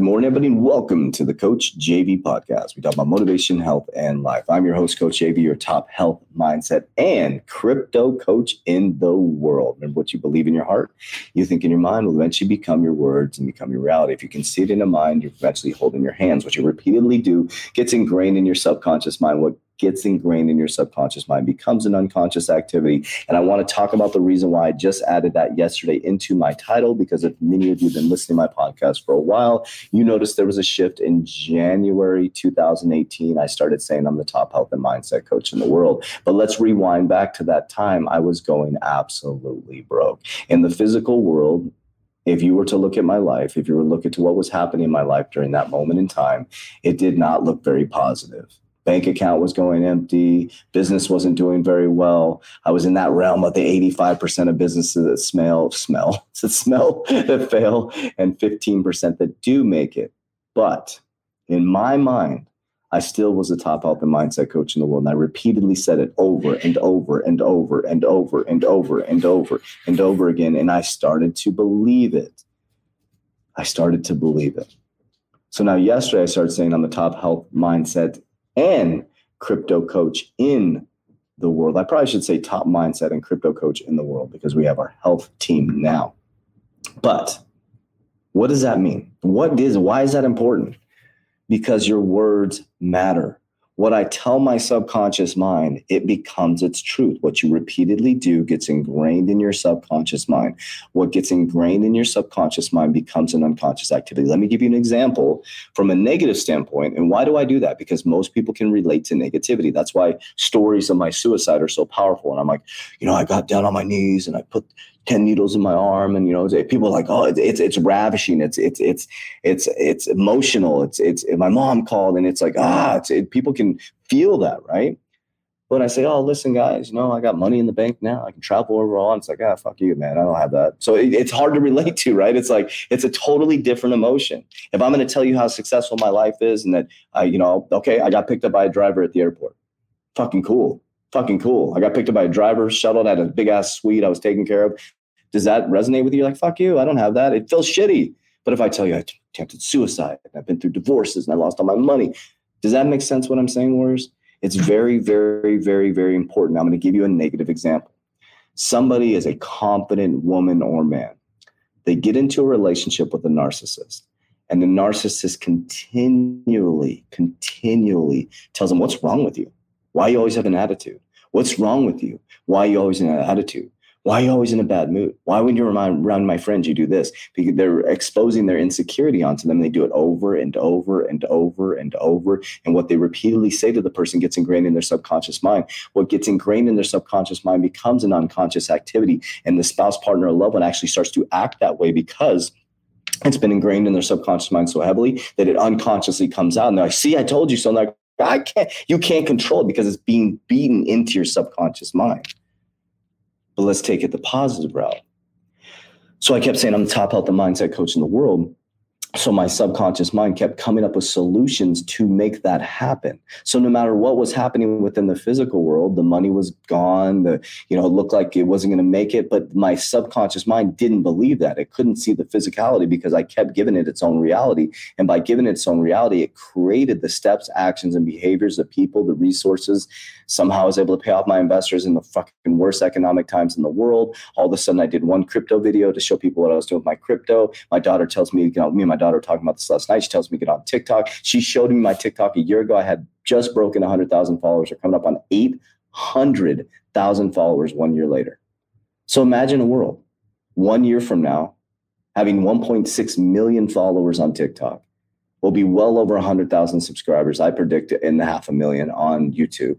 morning, everybody, and welcome to the Coach JV podcast. We talk about motivation, health, and life. I'm your host, Coach JV, your top health, mindset, and crypto coach in the world. Remember what you believe in your heart, you think in your mind will eventually become your words and become your reality. If you can see it in a mind, you're eventually holding your hands. What you repeatedly do gets ingrained in your subconscious mind. What gets ingrained in your subconscious mind, becomes an unconscious activity. And I want to talk about the reason why I just added that yesterday into my title, because if many of you have been listening to my podcast for a while, you noticed there was a shift in January 2018. I started saying I'm the top health and mindset coach in the world. But let's rewind back to that time. I was going absolutely broke. In the physical world, if you were to look at my life, if you were to look at what was happening in my life during that moment in time, it did not look very positive bank account was going empty business wasn't doing very well. I was in that realm of the 85% of businesses that smell smell that smell that fail and 15% that do make it. But in my mind i still was a top health and mindset coach in the world and i repeatedly said it over and over and over and over and over and over and over again and i started to believe it. I started to believe it. So now yesterday i started saying i'm the top health mindset and crypto coach in the world. I probably should say top mindset and crypto coach in the world because we have our health team now. But what does that mean? What is why is that important? Because your words matter what I tell my subconscious mind, it becomes its truth. What you repeatedly do gets ingrained in your subconscious mind. What gets ingrained in your subconscious mind becomes an unconscious activity. Let me give you an example from a negative standpoint. And why do I do that? Because most people can relate to negativity. That's why stories of my suicide are so powerful. And I'm like, you know, I got down on my knees and I put 10 needles in my arm and you know people are like oh it's it's, ravishing it's it's it's it's it's emotional it's it's my mom called and it's like ah it's, it, people can feel that right but I say, oh, listen, guys, you know, I got money in the bank now. I can travel overall. And it's like, ah, fuck you, man. I don't have that. So it, it's hard to relate to, right? It's like, it's a totally different emotion. If I'm going to tell you how successful my life is and that I, you know, okay, I got picked up by a driver at the airport. Fucking cool fucking cool. I got picked up by a driver, shuttled at a big ass suite I was taken care of. Does that resonate with you? Like, fuck you, I don't have that. It feels shitty. But if I tell you I attempted suicide and I've been through divorces and I lost all my money, does that make sense what I'm saying, Warriors? It's very, very, very, very important. I'm going to give you a negative example. Somebody is a confident woman or man. They get into a relationship with a narcissist, and the narcissist continually, continually tells them, What's wrong with you? Why you always have an attitude? What's wrong with you? Why you always in an attitude? Why are you always in a bad mood? Why, when you're around, my friends, you do this? Because they're exposing their insecurity onto them. They do it over and over and over and over. And what they repeatedly say to the person gets ingrained in their subconscious mind. What gets ingrained in their subconscious mind becomes an unconscious activity. And the spouse, partner, or loved one actually starts to act that way because it's been ingrained in their subconscious mind so heavily that it unconsciously comes out. And they're like, see, I told you so. And like, I can't, you can't control it because it's being beaten into your subconscious mind. But let's take it the positive route. So I kept saying I'm the top health and mindset coach in the world so my subconscious mind kept coming up with solutions to make that happen. So no matter what was happening within the physical world the money was gone the you know it looked like it wasn't going to make it but my subconscious mind didn't believe that. It couldn't see the physicality because i kept giving it its own reality. And by giving it its own reality it created the steps actions and behaviors the people the resources. Somehow i was able to pay off my investors in the fucking worst economic times in the world. All of a sudden i did one crypto video to show people what i was doing with my crypto. My daughter tells me you know me and my daughter talking about this last night. She tells me get on TikTok. She showed me my TikTok a year ago. I had just broken 100,000 followers. We're coming up on 800,000 followers one year later. So imagine a world one year from now having 1.6 million followers on TikTok. We'll be well over 100,000 subscribers. I predict in the half a million on YouTube.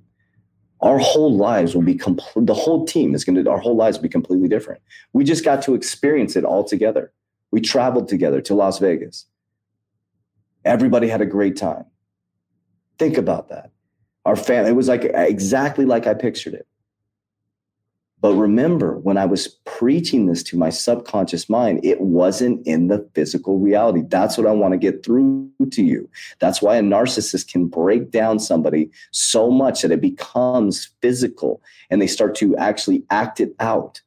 Our whole lives will be complete. The whole team is going to, our whole lives will be completely different. We just got to experience it all together. We traveled together to Las Vegas. Everybody had a great time. Think about that. Our family, it was like exactly like I pictured it. But remember, when I was preaching this to my subconscious mind, it wasn't in the physical reality. That's what I want to get through to you. That's why a narcissist can break down somebody so much that it becomes physical and they start to actually act it out.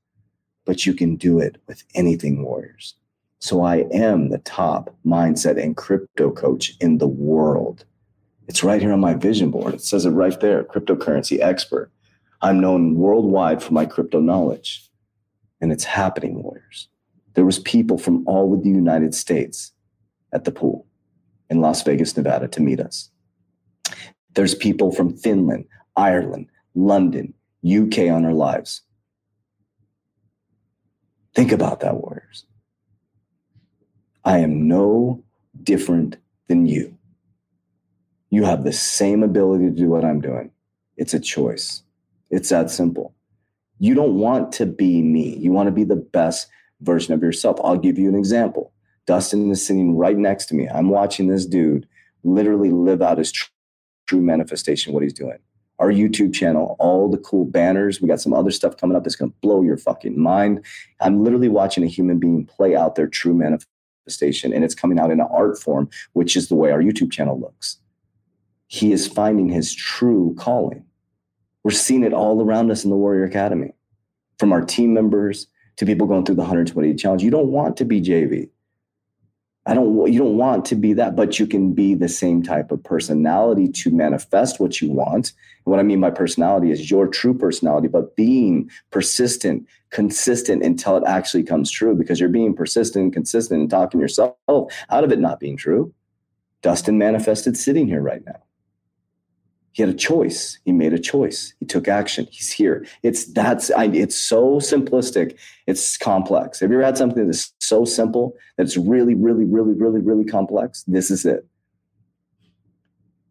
But you can do it with anything, warriors. So I am the top mindset and crypto coach in the world. It's right here on my vision board. It says it right there cryptocurrency expert. I'm known worldwide for my crypto knowledge. And it's happening, warriors. There was people from all of the United States at the pool in Las Vegas, Nevada to meet us. There's people from Finland, Ireland, London, UK on our lives. Think about that, warriors. I am no different than you. You have the same ability to do what I'm doing. It's a choice. It's that simple. You don't want to be me. You want to be the best version of yourself. I'll give you an example. Dustin is sitting right next to me. I'm watching this dude literally live out his tr- true manifestation, what he's doing. Our YouTube channel, all the cool banners. We got some other stuff coming up that's going to blow your fucking mind. I'm literally watching a human being play out their true manifestation manifestation and it's coming out in an art form, which is the way our YouTube channel looks. He is finding his true calling. We're seeing it all around us in the Warrior Academy, from our team members to people going through the 120 challenge. You don't want to be JV. I don't you don't want to be that, but you can be the same type of personality to manifest what you want. And what I mean by personality is your true personality, but being persistent, consistent until it actually comes true because you're being persistent consistent and talking yourself out of it not being true. Dustin manifested sitting here right now. He had a choice. He made a choice. He took action. He's here. It's that's I, it's so simplistic. It's complex. Have you ever had something that's so simple that's really, really, really, really, really complex? This is it.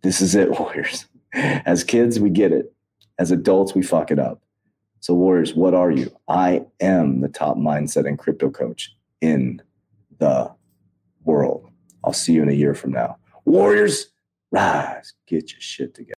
This is it, warriors. As kids, we get it. As adults, we fuck it up. So, warriors, what are you? I am the top mindset and crypto coach in the world. I'll see you in a year from now. Warriors, rise, get your shit together.